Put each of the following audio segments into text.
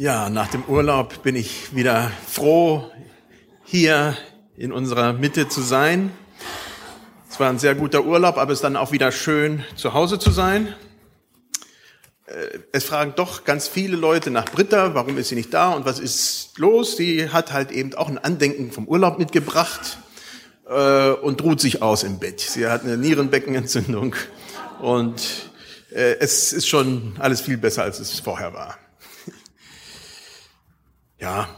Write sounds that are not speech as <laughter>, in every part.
Ja, nach dem Urlaub bin ich wieder froh, hier in unserer Mitte zu sein. Es war ein sehr guter Urlaub, aber es ist dann auch wieder schön, zu Hause zu sein. Äh, es fragen doch ganz viele Leute nach Britta, warum ist sie nicht da und was ist los? Sie hat halt eben auch ein Andenken vom Urlaub mitgebracht äh, und ruht sich aus im Bett. Sie hat eine Nierenbeckenentzündung und äh, es ist schon alles viel besser, als es vorher war ja,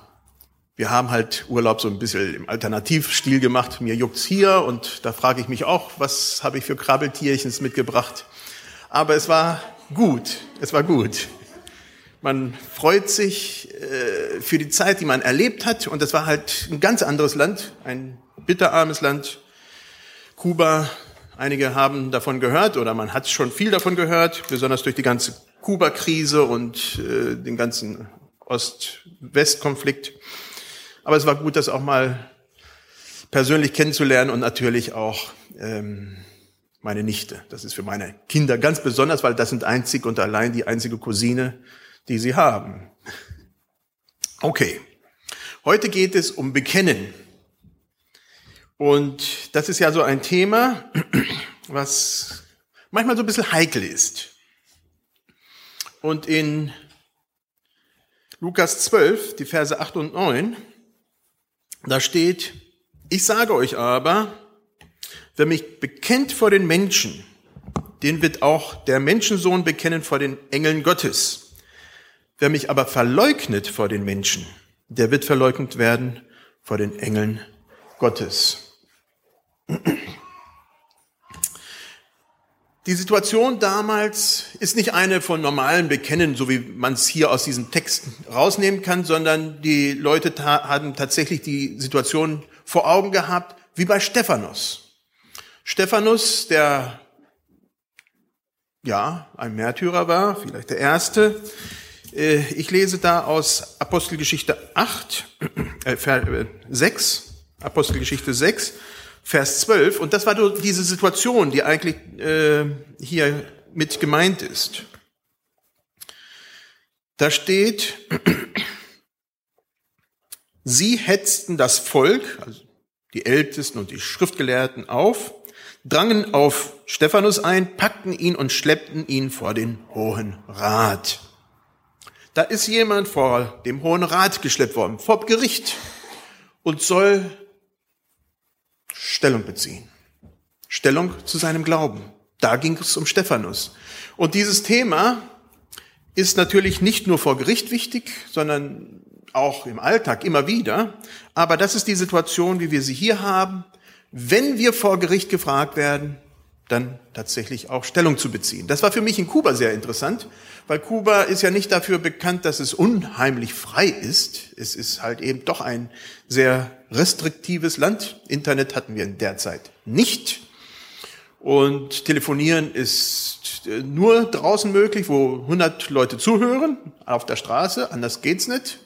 wir haben halt Urlaub so ein bisschen im Alternativstil gemacht. Mir juckt's hier und da frage ich mich auch, was habe ich für Krabbeltierchens mitgebracht. Aber es war gut, es war gut. Man freut sich äh, für die Zeit, die man erlebt hat. Und das war halt ein ganz anderes Land, ein bitterarmes Land. Kuba, einige haben davon gehört oder man hat schon viel davon gehört, besonders durch die ganze Kuba-Krise und äh, den ganzen Ost-West-Konflikt. Aber es war gut, das auch mal persönlich kennenzulernen und natürlich auch ähm, meine Nichte. Das ist für meine Kinder ganz besonders, weil das sind einzig und allein die einzige Cousine, die sie haben. Okay, heute geht es um Bekennen. Und das ist ja so ein Thema, was manchmal so ein bisschen heikel ist. Und in Lukas 12, die Verse 8 und 9, da steht, ich sage euch aber, wer mich bekennt vor den Menschen, den wird auch der Menschensohn bekennen vor den Engeln Gottes. Wer mich aber verleugnet vor den Menschen, der wird verleugnet werden vor den Engeln Gottes. Die Situation damals ist nicht eine von normalen Bekennen, so wie man es hier aus diesem Text rausnehmen kann, sondern die Leute ta haben tatsächlich die Situation vor Augen gehabt, wie bei Stephanus. Stephanus, der ja ein Märtyrer war, vielleicht der erste. Äh, ich lese da aus Apostelgeschichte 8, äh, 6, äh, Apostelgeschichte 6, Vers 12. Und das war diese Situation, die eigentlich äh, hier mit gemeint ist. Da steht, <clears throat> sie hetzten das Volk, also die Ältesten und die Schriftgelehrten auf, drangen auf Stephanus ein, packten ihn und schleppten ihn vor den Hohen Rat. Da ist jemand vor dem Hohen Rat geschleppt worden, vor Gericht und soll Stellung beziehen. Stellung zu seinem Glauben. Da ging es um Stephanus. Und dieses Thema ist natürlich nicht nur vor Gericht wichtig, sondern auch im Alltag immer wieder. Aber das ist die Situation, wie wir sie hier haben. Wenn wir vor Gericht gefragt werden, dann tatsächlich auch Stellung zu beziehen. Das war für mich in Kuba sehr interessant, weil Kuba ist ja nicht dafür bekannt, dass es unheimlich frei ist. Es ist halt eben doch ein sehr restriktives Land. Internet hatten wir in der Zeit nicht. Und telefonieren ist äh, nur draußen möglich, wo 100 Leute zuhören, auf der Straße, anders geht's nicht.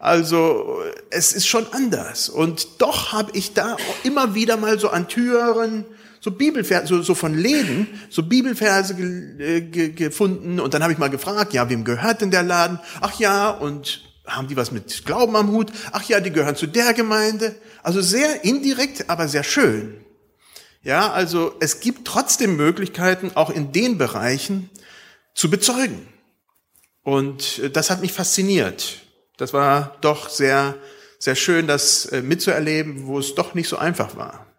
Also es ist schon anders. Und doch habe ich da immer wieder mal so an Türen, so Bibelverse, so, so von Läden, so Bibelverse ge, ge, gefunden. Und dann habe ich mal gefragt, ja, wem gehört denn der Laden? Ach ja, und haben die was mit Glauben am Hut? Ach ja, die gehören zu der Gemeinde. Also sehr indirekt, aber sehr schön. Ja, also es gibt trotzdem Möglichkeiten, auch in den Bereichen zu bezeugen. Und äh, das hat mich fasziniert. Das war doch sehr, sehr schön, das äh, mitzuerleben, wo es doch nicht so einfach war.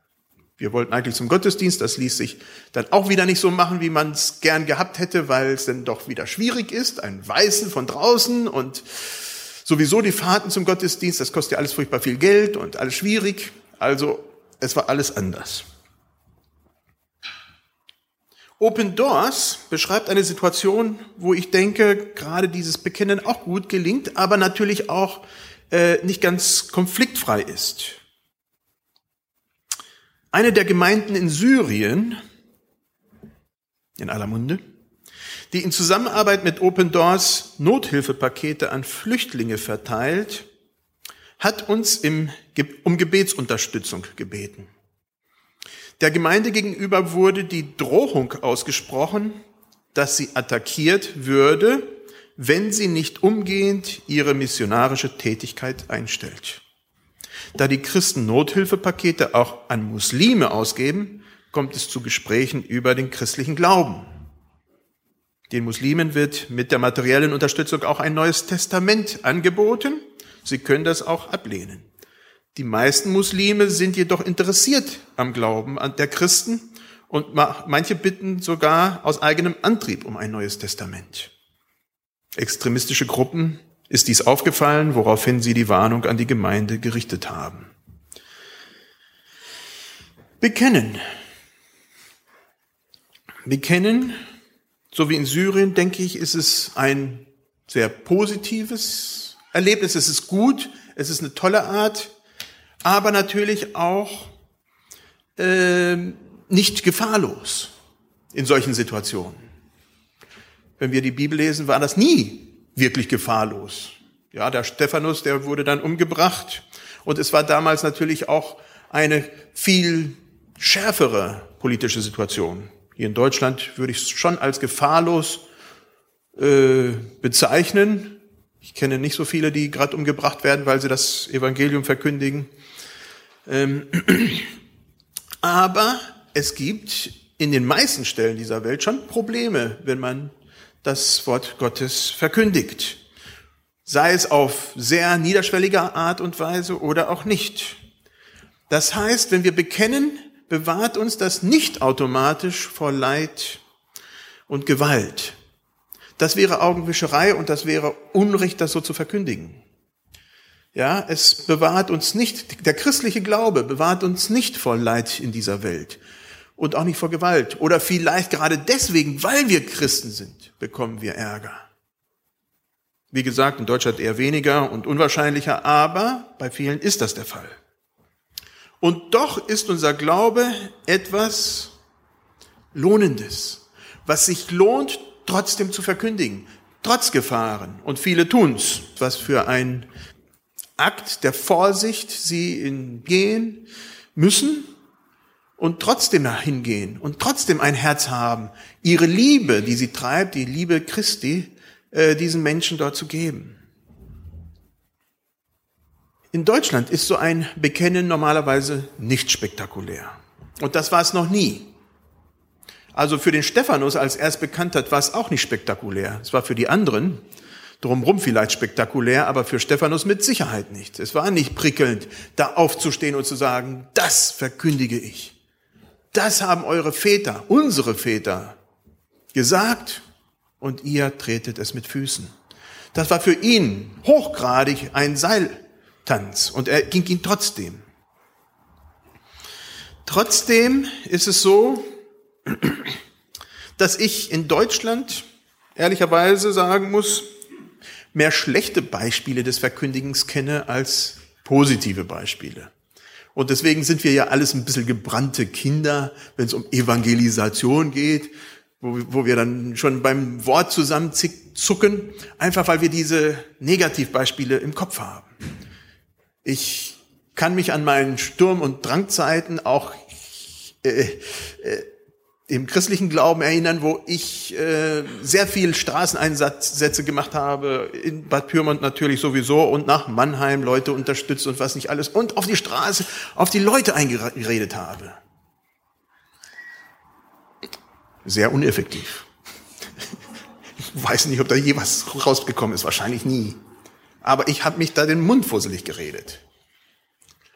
Wir wollten eigentlich zum Gottesdienst, das ließ sich dann auch wieder nicht so machen, wie man es gern gehabt hätte, weil es dann doch wieder schwierig ist, ein Weißen von draußen und sowieso die Fahrten zum Gottesdienst, das kostet ja alles furchtbar viel Geld und alles schwierig. Also es war alles anders. Open Doors beschreibt eine Situation, wo ich denke, gerade dieses Bekennen auch gut gelingt, aber natürlich auch äh, nicht ganz konfliktfrei ist. Eine der Gemeinden in Syrien, in aller Munde, die in Zusammenarbeit mit Open Doors Nothilfepakete an Flüchtlinge verteilt, hat uns im, um Gebetsunterstützung gebeten. Der Gemeinde gegenüber wurde die Drohung ausgesprochen, dass sie attackiert würde, wenn sie nicht umgehend ihre missionarische Tätigkeit einstellt. Da die Christen Nothilfepakete auch an Muslime ausgeben, kommt es zu Gesprächen über den christlichen Glauben. Den Muslimen wird mit der materiellen Unterstützung auch ein neues Testament angeboten. Sie können das auch ablehnen. Die meisten Muslime sind jedoch interessiert am Glauben der Christen und manche bitten sogar aus eigenem Antrieb um ein neues Testament. Extremistische Gruppen ist dies aufgefallen, woraufhin sie die Warnung an die Gemeinde gerichtet haben. Bekennen. Bekennen, so wie in Syrien, denke ich, ist es ein sehr positives Erlebnis. Es ist gut, es ist eine tolle Art, aber natürlich auch äh, nicht gefahrlos in solchen Situationen. Wenn wir die Bibel lesen, war das nie wirklich gefahrlos. Ja, der Stephanus, der wurde dann umgebracht. Und es war damals natürlich auch eine viel schärfere politische Situation. Hier in Deutschland würde ich es schon als gefahrlos äh, bezeichnen. Ich kenne nicht so viele, die gerade umgebracht werden, weil sie das Evangelium verkündigen. Ähm, <clears throat> aber es gibt in den meisten Stellen dieser Welt schon Probleme, wenn man das Wort Gottes verkündigt. Sei es auf sehr niederschwelliger Art und Weise oder auch nicht. Das heißt, wenn wir bekennen, bewahrt uns das nicht automatisch vor Leid und Gewalt. Das wäre Augenwischerei und das wäre Unrecht, das so zu verkündigen. Ja, es bewahrt uns nicht, der christliche Glaube bewahrt uns nicht vor Leid in dieser Welt und auch nicht vor Gewalt. Oder vielleicht gerade deswegen, weil wir Christen sind, bekommen wir Ärger. Wie gesagt, in Deutschland eher weniger und unwahrscheinlicher, aber bei vielen ist das der Fall. Und doch ist unser Glaube etwas Lohnendes, was sich lohnt, trotzdem zu verkündigen, trotz Gefahren. Und viele tun's, was für ein Akt der Vorsicht sie gehen müssen, und trotzdem hingehen und trotzdem ein Herz haben, ihre Liebe, die sie treibt, die Liebe Christi, äh, diesen Menschen dort zu geben. In Deutschland ist so ein Bekennen normalerweise nicht spektakulär. Und das war es noch nie. Also für den Stephanus, als er es bekannt hat, war es auch nicht spektakulär. Es war für die anderen drumherum vielleicht spektakulär, aber für Stephanus mit Sicherheit nicht. Es war nicht prickelnd, da aufzustehen und zu sagen, das verkündige ich. Das haben eure Väter, unsere Väter, gesagt und ihr tretet es mit Füßen. Das war für ihn hochgradig ein Seiltanz und er ging ihn trotzdem. Trotzdem ist es so, dass ich in Deutschland ehrlicherweise sagen muss, mehr schlechte Beispiele des Verkündigens kenne als positive Beispiele. Und deswegen sind wir ja alles ein bisschen gebrannte Kinder, wenn es um Evangelisation geht, wo, wo wir dann schon beim Wort zusammenzucken, einfach weil wir diese Negativbeispiele im Kopf haben. Ich kann mich an meinen Sturm- und Drangzeiten auch äh, äh, im christlichen Glauben erinnern, wo ich äh, sehr viel Straßeneinsätze gemacht habe, in Bad Pyrmont natürlich sowieso und nach Mannheim Leute unterstützt und was nicht alles und auf die Straße, auf die Leute eingeredet habe. Sehr uneffektiv. Ich weiß nicht, ob da je was rausgekommen ist, wahrscheinlich nie. Aber ich habe mich da den Mund fusselig geredet.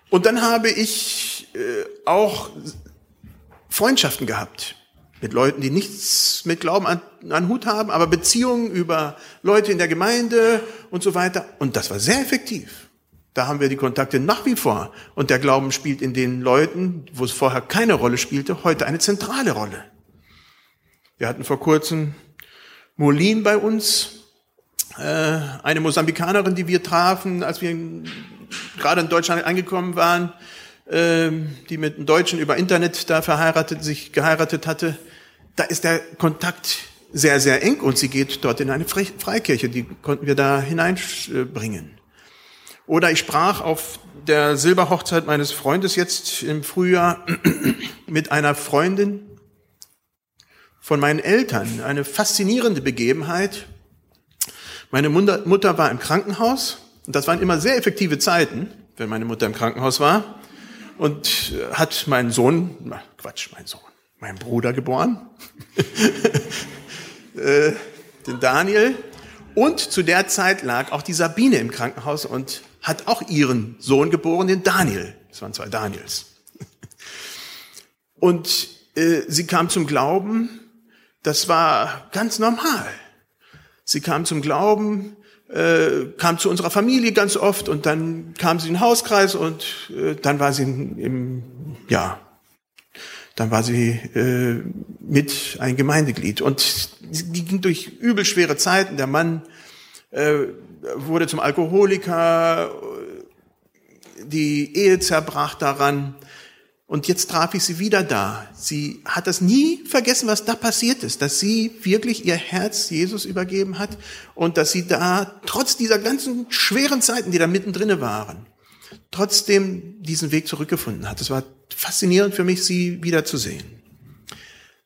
Und dann habe ich äh, auch Freundschaften gehabt mit Leuten, die nichts mit Glauben an, an Hut haben, aber Beziehungen über Leute in der Gemeinde und so weiter. Und das war sehr effektiv. Da haben wir die Kontakte nach wie vor. Und der Glauben spielt in den Leuten, wo es vorher keine Rolle spielte, heute eine zentrale Rolle. Wir hatten vor kurzem Molin bei uns, äh, eine Mosambikanerin, die wir trafen, als wir gerade in Deutschland angekommen waren, die mit einem Deutschen über Internet da verheiratet, sich geheiratet hatte da ist der Kontakt sehr, sehr eng und sie geht dort in eine Freikirche, die konnten wir da hineinbringen. Oder ich sprach auf der Silberhochzeit meines Freundes jetzt im Frühjahr <clears throat> mit einer Freundin von meinen Eltern. Eine faszinierende Begebenheit. Meine Mutter war im Krankenhaus und das waren immer sehr effektive Zeiten, wenn meine Mutter im Krankenhaus war und hat meinen Sohn, na, Quatsch, mein Sohn, mein Bruder geboren, <laughs> äh, den Daniel. Und zu der Zeit lag auch die Sabine im Krankenhaus und hat auch ihren Sohn geboren, den Daniel. Das waren zwei Daniels. <laughs> Und äh, sie kam zum Glauben, das war ganz normal. Sie kam zum Glauben, äh, kam zu unserer Familie ganz oft und dann kam sie in den Hauskreis und äh, dann war sie im, ja, dann war sie äh, mit ein Gemeindeglied. Und die ging durch übel schwere Zeiten. Der Mann äh, wurde zum Alkoholiker, die Ehe zerbrach daran. Und jetzt traf ich sie wieder da. Sie hat das nie vergessen, was da passiert ist, dass sie wirklich ihr Herz Jesus übergeben hat und dass sie da trotz dieser ganzen schweren Zeiten, die da mittendrin waren, trotzdem diesen Weg zurückgefunden hat. Es war faszinierend für mich, sie wieder zu sehen.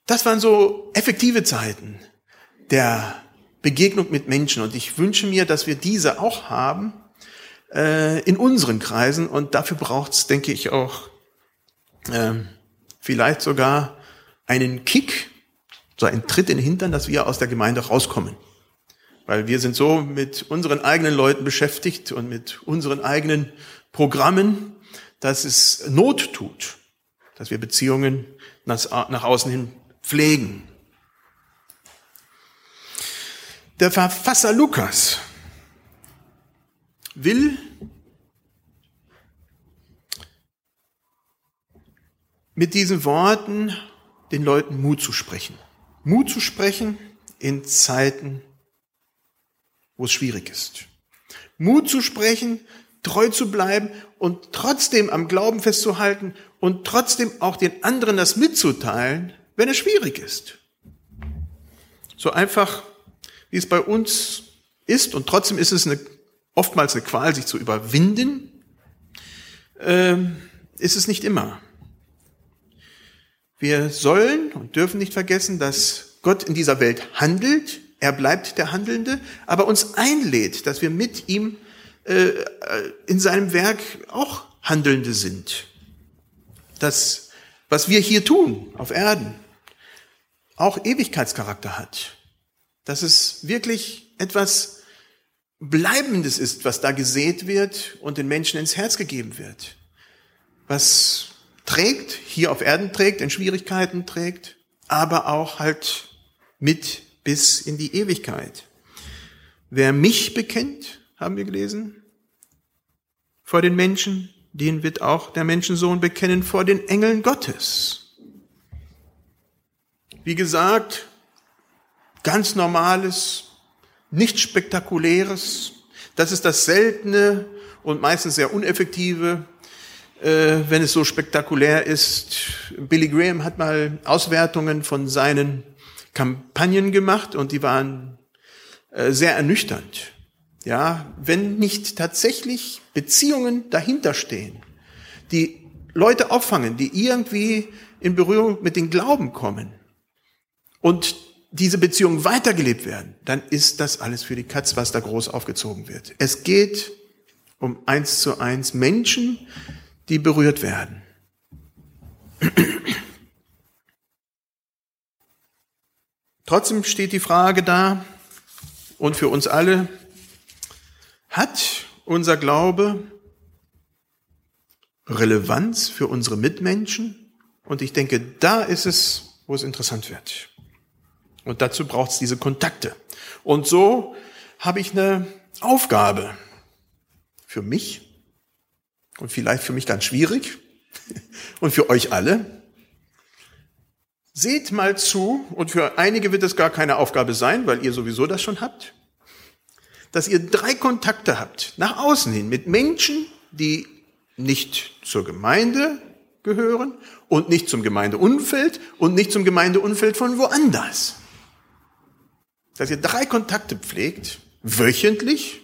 Das waren so effektive Zeiten der Begegnung mit Menschen und ich wünsche mir, dass wir diese auch haben äh, in unseren Kreisen und dafür braucht es, denke ich, auch ähm, vielleicht sogar einen Kick, so einen Tritt in den Hintern, dass wir aus der Gemeinde rauskommen. Weil wir sind so mit unseren eigenen Leuten beschäftigt und mit unseren eigenen Programmen, dass es Not tut, dass wir Beziehungen nach außen hin pflegen. Der Verfasser Lukas will mit diesen Worten den Leuten Mut zu sprechen. Mut zu sprechen in Zeiten, wo es schwierig ist. Mut zu sprechen, treu zu bleiben und trotzdem am Glauben festzuhalten und trotzdem auch den anderen das mitzuteilen, wenn es schwierig ist. So einfach, wie es bei uns ist und trotzdem ist es eine, oftmals eine Qual, sich zu überwinden, ähm, ist es nicht immer. Wir sollen und dürfen nicht vergessen, dass Gott in dieser Welt handelt. Er bleibt der Handelnde, aber uns einlädt, dass wir mit ihm äh, in seinem Werk auch Handelnde sind. Das, was wir hier tun auf Erden, auch Ewigkeitscharakter hat. Dass es wirklich etwas Bleibendes ist, was da gesät wird und den Menschen ins Herz gegeben wird. Was trägt, hier auf Erden trägt, in Schwierigkeiten trägt, aber auch halt mit bis in die Ewigkeit. Wer mich bekennt, haben wir gelesen, vor den Menschen, den wird auch der Menschensohn bekennen vor den Engeln Gottes. Wie gesagt, ganz normales, nichts spektakuläres. Das ist das seltene und meistens sehr uneffektive äh, wenn es so spektakulär ist. Billy Graham hat mal Auswertungen von seinen Kampagnen gemacht und die waren äh, sehr ernüchternd. Ja, wenn nicht tatsächlich Beziehungen dahinter stehen, die Leute auffangen, die irgendwie in Berührung mit dem Glauben kommen und diese Beziehungen weitergelebt werden, dann ist das alles für die Katz, was da groß aufgezogen wird. Es geht um eins zu eins Menschen, die berührt werden. Trotzdem steht die Frage da, und für uns alle, hat unser Glaube Relevanz für unsere Mitmenschen? Und ich denke, da ist es, wo es interessant wird. Und dazu braucht es diese Kontakte. Und so habe ich eine Aufgabe für mich und vielleicht für mich ganz schwierig <laughs> und für euch alle. Seht mal zu, und für einige wird es gar keine Aufgabe sein, weil ihr sowieso das schon habt, dass ihr drei Kontakte habt, nach außen hin, mit Menschen, die nicht zur Gemeinde gehören und nicht zum Gemeindeumfeld und nicht zum Gemeindeumfeld von woanders. Dass ihr drei Kontakte pflegt, wöchentlich,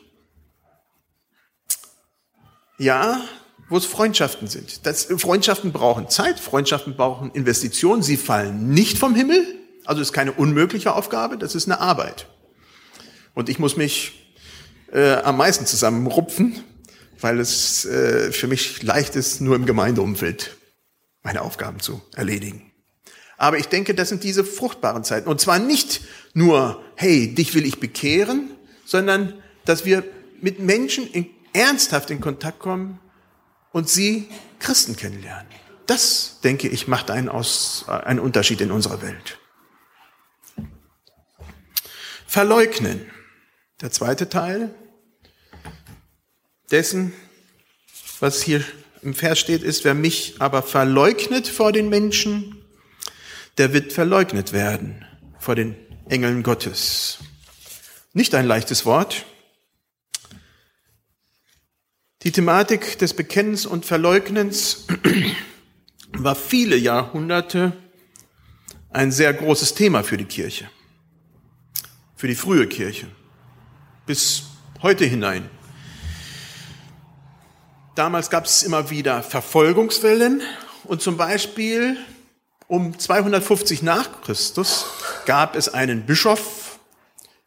ja, wo es Freundschaften sind. Das, Freundschaften brauchen Zeit, Freundschaften brauchen Investitionen, sie fallen nicht vom Himmel, also ist keine unmögliche Aufgabe, das ist eine Arbeit. Und ich muss mich äh, am meisten zusammenrupfen, weil es äh, für mich leicht ist, nur im Gemeindeumfeld meine Aufgaben zu erledigen. Aber ich denke, das sind diese fruchtbaren Zeiten. Und zwar nicht nur, hey, dich will ich bekehren, sondern dass wir mit Menschen in, ernsthaft in Kontakt kommen und sie Christen kennenlernen. Das, denke ich, macht einen, aus, einen Unterschied in unserer Welt. Verleugnen. Der zweite Teil dessen, was hier im Vers steht, ist, wer mich aber verleugnet vor den Menschen, der wird verleugnet werden vor den Engeln Gottes. Nicht ein leichtes Wort. Die Thematik des Bekennens und Verleugnens <clears throat> war viele Jahrhunderte ein sehr großes Thema für die Kirche, für die frühe Kirche, bis heute hinein. Damals gab es immer wieder Verfolgungswellen und zum Beispiel um 250 nach Christus gab es einen Bischof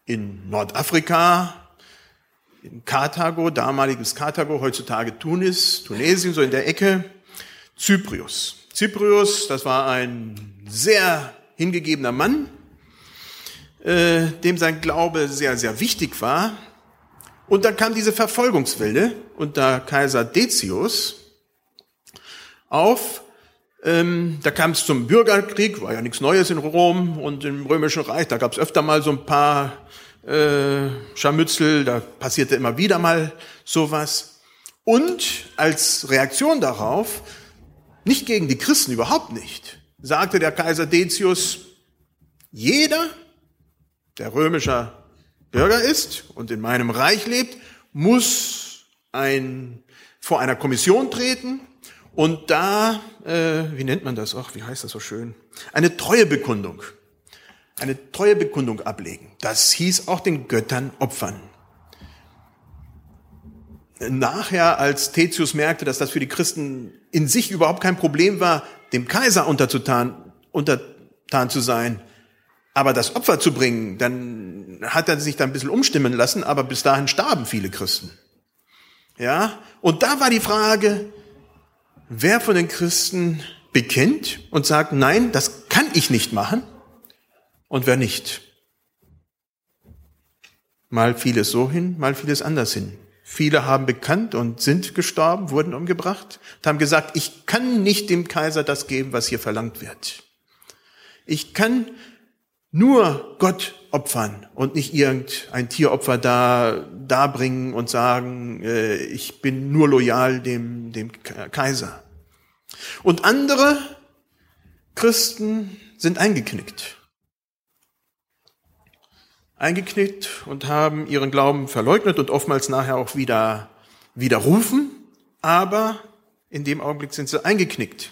in Nordafrika, in Karthago, damaliges Karthago, heutzutage Tunis, Tunesien, so in der Ecke, Cyprius. Cyprius, das war ein sehr hingegebener Mann, äh, dem sein Glaube sehr, sehr wichtig war. Und dann kam diese Verfolgungswelle unter Kaiser Decius auf. Ähm, da kam es zum Bürgerkrieg, war ja nichts Neues in Rom und im Römischen Reich. Da gab es öfter mal so ein paar äh, Scharmützel, da passierte immer wieder mal sowas. Und als Reaktion darauf nicht gegen die Christen, überhaupt nicht. Sagte der Kaiser Decius, jeder, der römischer Bürger ist und in meinem Reich lebt, muss ein, vor einer Kommission treten und da, äh, wie nennt man das? Ach, wie heißt das so schön? Eine Treuebekundung. Eine Treuebekundung ablegen. Das hieß auch den Göttern opfern nachher, als Tetius merkte, dass das für die Christen in sich überhaupt kein Problem war, dem Kaiser unterzutan, untertan zu sein, aber das Opfer zu bringen, dann hat er sich da ein bisschen umstimmen lassen, aber bis dahin starben viele Christen. Ja, und da war die Frage, wer von den Christen bekennt und sagt, nein, das kann ich nicht machen und wer nicht. Mal fiel es so hin, mal fiel es anders hin. Viele haben bekannt und sind gestorben, wurden umgebracht und haben gesagt, ich kann nicht dem Kaiser das geben, was hier verlangt wird. Ich kann nur Gott opfern und nicht irgendein Tieropfer da darbringen und sagen, äh, ich bin nur loyal dem, dem Kaiser. Und andere Christen sind eingeknickt eingeknickt und haben ihren Glauben verleugnet und oftmals nachher auch wieder widerrufen, aber in dem Augenblick sind sie eingeknickt.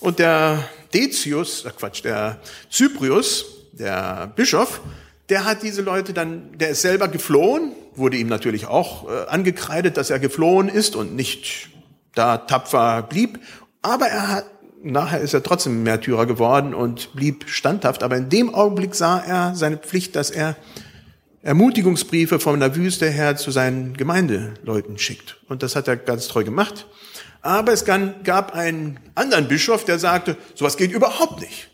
Und der Decius, äh Quatsch, der Cyprius, der Bischof, der hat diese Leute dann, der ist selber geflohen, wurde ihm natürlich auch äh, angekreidet, dass er geflohen ist und nicht da tapfer blieb. Aber er hat, nachher ist er trotzdem Märtyrer geworden und blieb standhaft. Aber in dem Augenblick sah er seine Pflicht, dass er Ermutigungsbriefe von der Wüste her zu seinen Gemeindeleuten schickt. Und das hat er ganz treu gemacht. Aber es gab einen anderen Bischof, der sagte, sowas geht überhaupt nicht.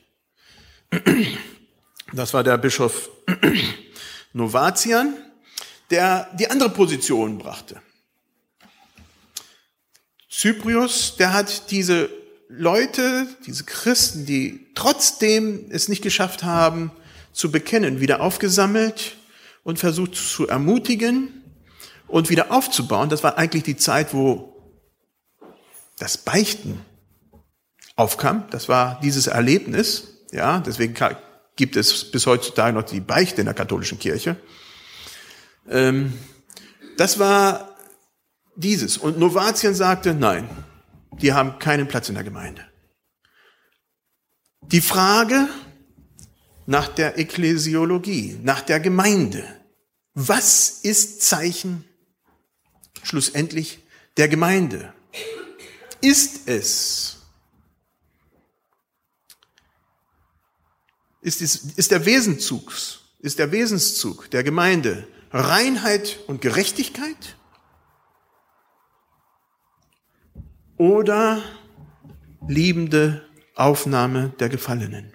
Das war der Bischof <clears throat> Novatian, der die andere Position brachte. Cyprius, der hat diese Leute, diese Christen, die trotzdem es nicht geschafft haben, zu bekennen, wieder aufgesammelt und versucht zu ermutigen und wieder aufzubauen. Das war eigentlich die Zeit, wo das Beichten aufkam. Das war dieses Erlebnis. Ja, deswegen gibt es bis heutzutage noch die Beichte in der katholischen Kirche. Ähm, das war dieses. Und Novatien sagte, nein, die haben keinen Platz in der Gemeinde. Die Frage nach der Ekklesiologie, nach der Gemeinde. Was ist Zeichen schlussendlich der Gemeinde? Ist es, ist, es, ist der Wesenzug, ist der Wesenszug der Gemeinde Reinheit und Gerechtigkeit oder liebende Aufnahme der Gefallenen?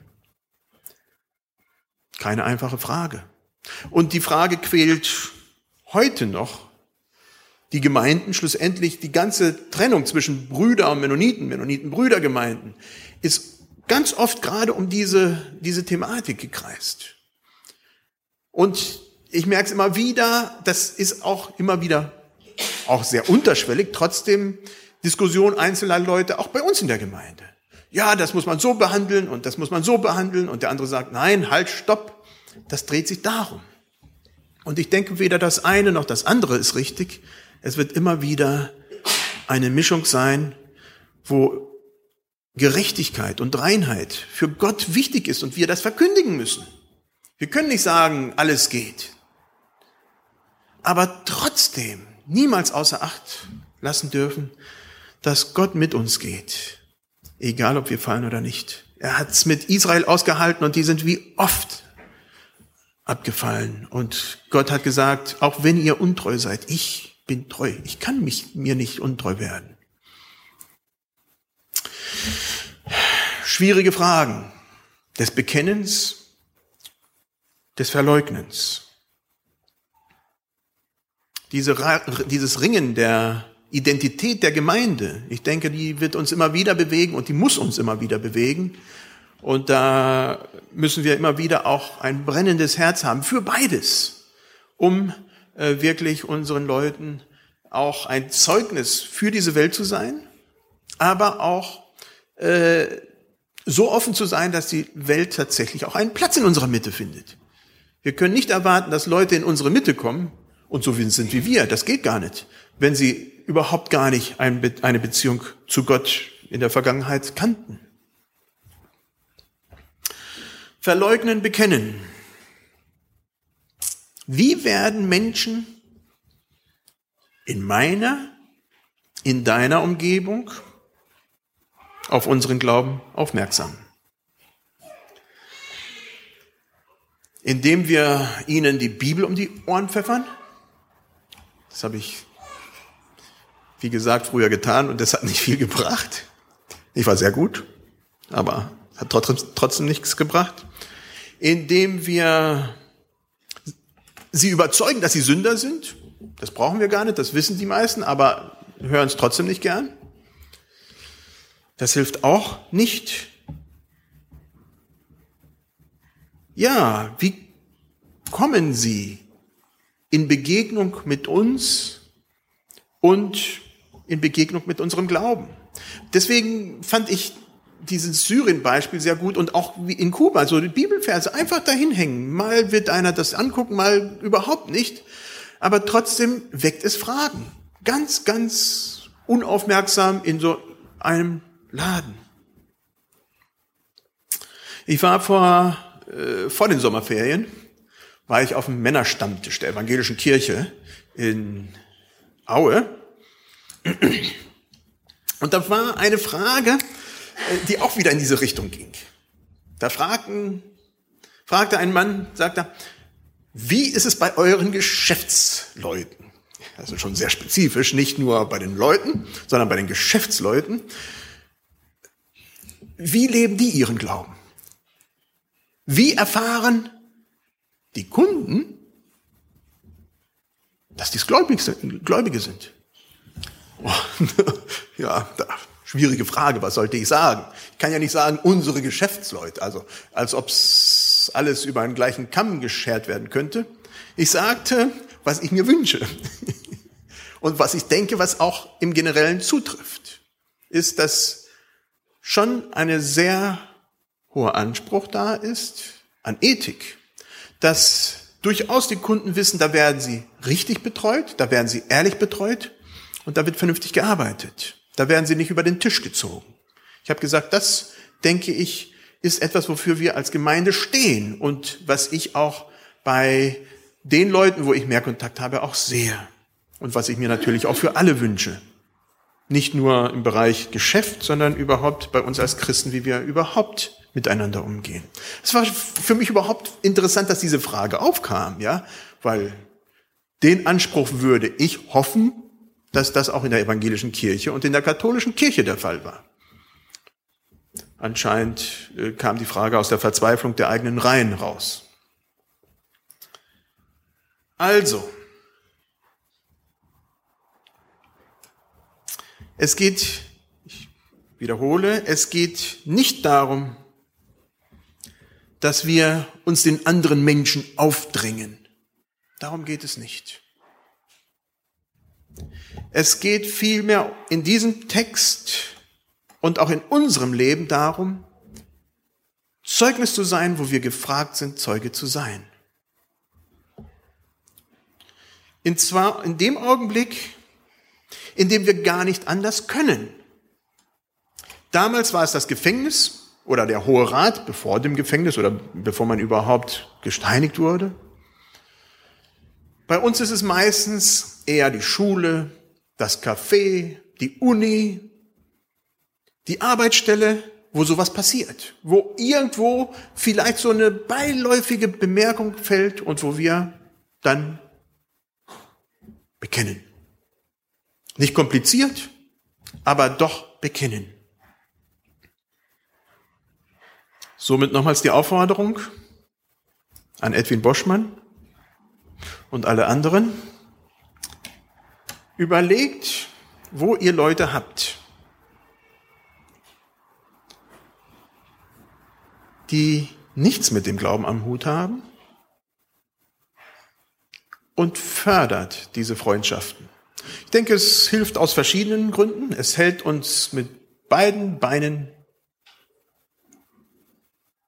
Keine einfache Frage. Und die Frage quält heute noch die Gemeinden, schlussendlich die ganze Trennung zwischen Brüder und Mennoniten, Mennoniten-Brüdergemeinden, ist ganz oft gerade um diese, diese Thematik gekreist. Und ich merke es immer wieder, das ist auch immer wieder auch sehr unterschwellig, trotzdem Diskussion einzelner Leute, auch bei uns in der Gemeinde. Ja, das muss man so behandeln und das muss man so behandeln und der andere sagt, nein, halt, stopp. Das dreht sich darum. Und ich denke, weder das eine noch das andere ist richtig. Es wird immer wieder eine Mischung sein, wo Gerechtigkeit und Reinheit für Gott wichtig ist und wir das verkündigen müssen. Wir können nicht sagen, alles geht. Aber trotzdem niemals außer Acht lassen dürfen, dass Gott mit uns geht. Egal, ob wir fallen oder nicht. Er hat es mit Israel ausgehalten und die sind wie oft abgefallen. Und Gott hat gesagt, auch wenn ihr untreu seid, ich bin treu. Ich kann mich mir nicht untreu werden. Schwierige Fragen des Bekennens, des Verleugnens. Diese, dieses Ringen der Identität der Gemeinde, ich denke, die wird uns immer wieder bewegen und die muss uns immer wieder bewegen. Und da müssen wir immer wieder auch ein brennendes Herz haben für beides, um äh, wirklich unseren Leuten auch ein Zeugnis für diese Welt zu sein, aber auch äh, so offen zu sein, dass die Welt tatsächlich auch einen Platz in unserer Mitte findet. Wir können nicht erwarten, dass Leute in unsere Mitte kommen und so sind wie wir. Das geht gar nicht, wenn sie überhaupt gar nicht eine Beziehung zu Gott in der Vergangenheit kannten. Verleugnen, bekennen. Wie werden Menschen in meiner, in deiner Umgebung auf unseren Glauben aufmerksam? Indem wir ihnen die Bibel um die Ohren pfeffern? Das habe ich, wie gesagt, früher getan und das hat nicht viel gebracht. Ich war sehr gut, aber hat trotzdem, trotzdem nichts gebracht. Indem wir sie überzeugen, dass sie Sünder sind das brauchen wir gar nicht, das wissen die meisten, aber hören es trotzdem nicht gern. Das hilft auch nicht. Ja, wie kommen Sie in Begegnung mit uns und in Begegnung mit unserem Glauben? Deswegen fand ich dieses Syrien-Beispiel sehr gut und auch wie in Kuba, so die Bibelverse einfach dahin hängen. Mal wird einer das angucken, mal überhaupt nicht aber trotzdem weckt es Fragen. Ganz, ganz unaufmerksam in so einem Laden. Ich war vor, äh, vor den Sommerferien, war ich auf dem Männerstammtisch der evangelischen Kirche in Aue. <clears throat> Und da war eine Frage, äh, die auch wieder in diese Richtung ging. Da fragten, fragte ein Mann, sagte, wie ist es bei euren Geschäftsleuten? Also schon sehr spezifisch, nicht nur bei den Leuten, sondern bei den Geschäftsleuten. Wie leben die ihren Glauben? Wie erfahren die Kunden, dass dies Gläubige sind? Oh, <laughs> ja, da, schwierige Frage, was sollte ich sagen? Ich kann ja nicht sagen, unsere Geschäftsleute, also als ob es alles über einen gleichen Kamm geschert werden könnte. Ich sagte, was ich mir wünsche. <laughs> Und was ich denke, was auch im Generellen zutrifft, ist, dass schon eine sehr hoher Anspruch da ist an Ethik, dass durchaus die Kunden wissen, da werden sie richtig betreut, da werden sie ehrlich betreut und da wird vernünftig gearbeitet. Da werden sie nicht über den Tisch gezogen. Ich habe gesagt, das denke ich, ist etwas, wofür wir als Gemeinde stehen und was ich auch bei den Leuten, wo ich mehr Kontakt habe, auch sehe. Und was ich mir natürlich auch für alle wünsche. Nicht nur im Bereich Geschäft, sondern überhaupt bei uns als Christen, wie wir überhaupt miteinander umgehen. Es war für mich überhaupt interessant, dass diese Frage aufkam, ja, weil Den Anspruch würde ich hoffen, dass das auch in der evangelischen Kirche und in der katholischen Kirche der Fall war. Anscheinend äh, kam die Frage aus der Verzweiflung der eigenen Reihen raus. Also, es geht, ich wiederhole, es geht nicht darum, dass wir uns den anderen Menschen aufdrängen. Darum geht es nicht. Es geht vielmehr in diesem Text und auch in unserem Leben darum, Zeugnis zu sein, wo wir gefragt sind, Zeuge zu sein. Und zwar in dem Augenblick, in dem wir gar nicht anders können. Damals war es das Gefängnis oder der Hohe Rat bevor dem Gefängnis oder bevor man überhaupt gesteinigt wurde. Bei uns ist es meistens eher die Schule, das Café, die Uni, die Arbeitsstelle, wo sowas passiert, wo irgendwo vielleicht so eine beiläufige Bemerkung fällt und wo wir dann bekennen. Nicht kompliziert, aber doch bekennen. Somit nochmals die Aufforderung an Edwin Boschmann und alle anderen. Überlegt, wo ihr Leute habt, die nichts mit dem Glauben am Hut haben und fördert diese Freundschaften. Ich denke, es hilft aus verschiedenen Gründen. Es hält uns mit beiden Beinen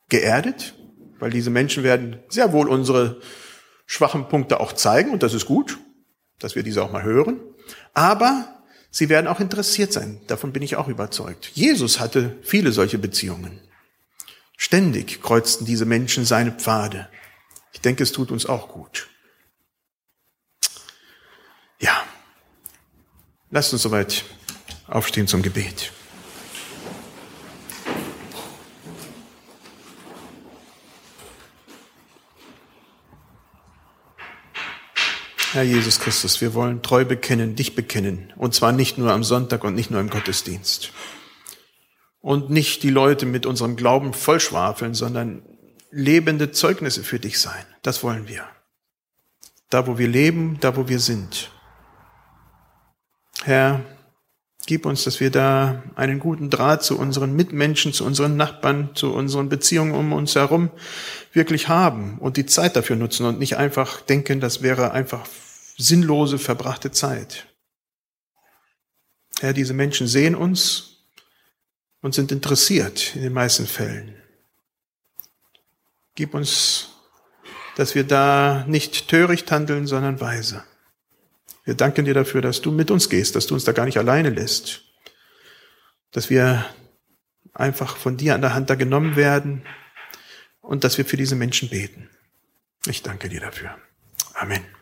geerdet, weil diese Menschen werden sehr wohl unsere schwachen Punkte auch zeigen und das ist gut, dass wir diese auch mal hören. Aber sie werden auch interessiert sein. Davon bin ich auch überzeugt. Jesus hatte viele solche Beziehungen. Ständig kreuzten diese Menschen seine Pfade. Ich denke, es tut uns auch gut. Ja, lasst uns soweit aufstehen zum Gebet. Herr Jesus Christus, wir wollen treu bekennen, dich bekennen. Und zwar nicht nur am Sonntag und nicht nur im Gottesdienst. Und nicht die Leute mit unserem Glauben vollschwafeln, sondern lebende Zeugnisse für dich sein. Das wollen wir. Da, wo wir leben, da, wo wir sind. Herr, gib uns, dass wir da einen guten Draht zu unseren Mitmenschen, zu unseren Nachbarn, zu unseren Beziehungen um uns herum wirklich haben und die Zeit dafür nutzen und nicht einfach denken, das wäre einfach sinnlose, verbrachte Zeit. Herr, diese Menschen sehen uns und sind interessiert in den meisten Fällen. Gib uns, dass wir da nicht töricht handeln, sondern weise. Wir danken dir dafür, dass du mit uns gehst, dass du uns da gar nicht alleine lässt, dass wir einfach von dir an der Hand da genommen werden und dass wir für diese Menschen beten. Ich danke dir dafür. Amen.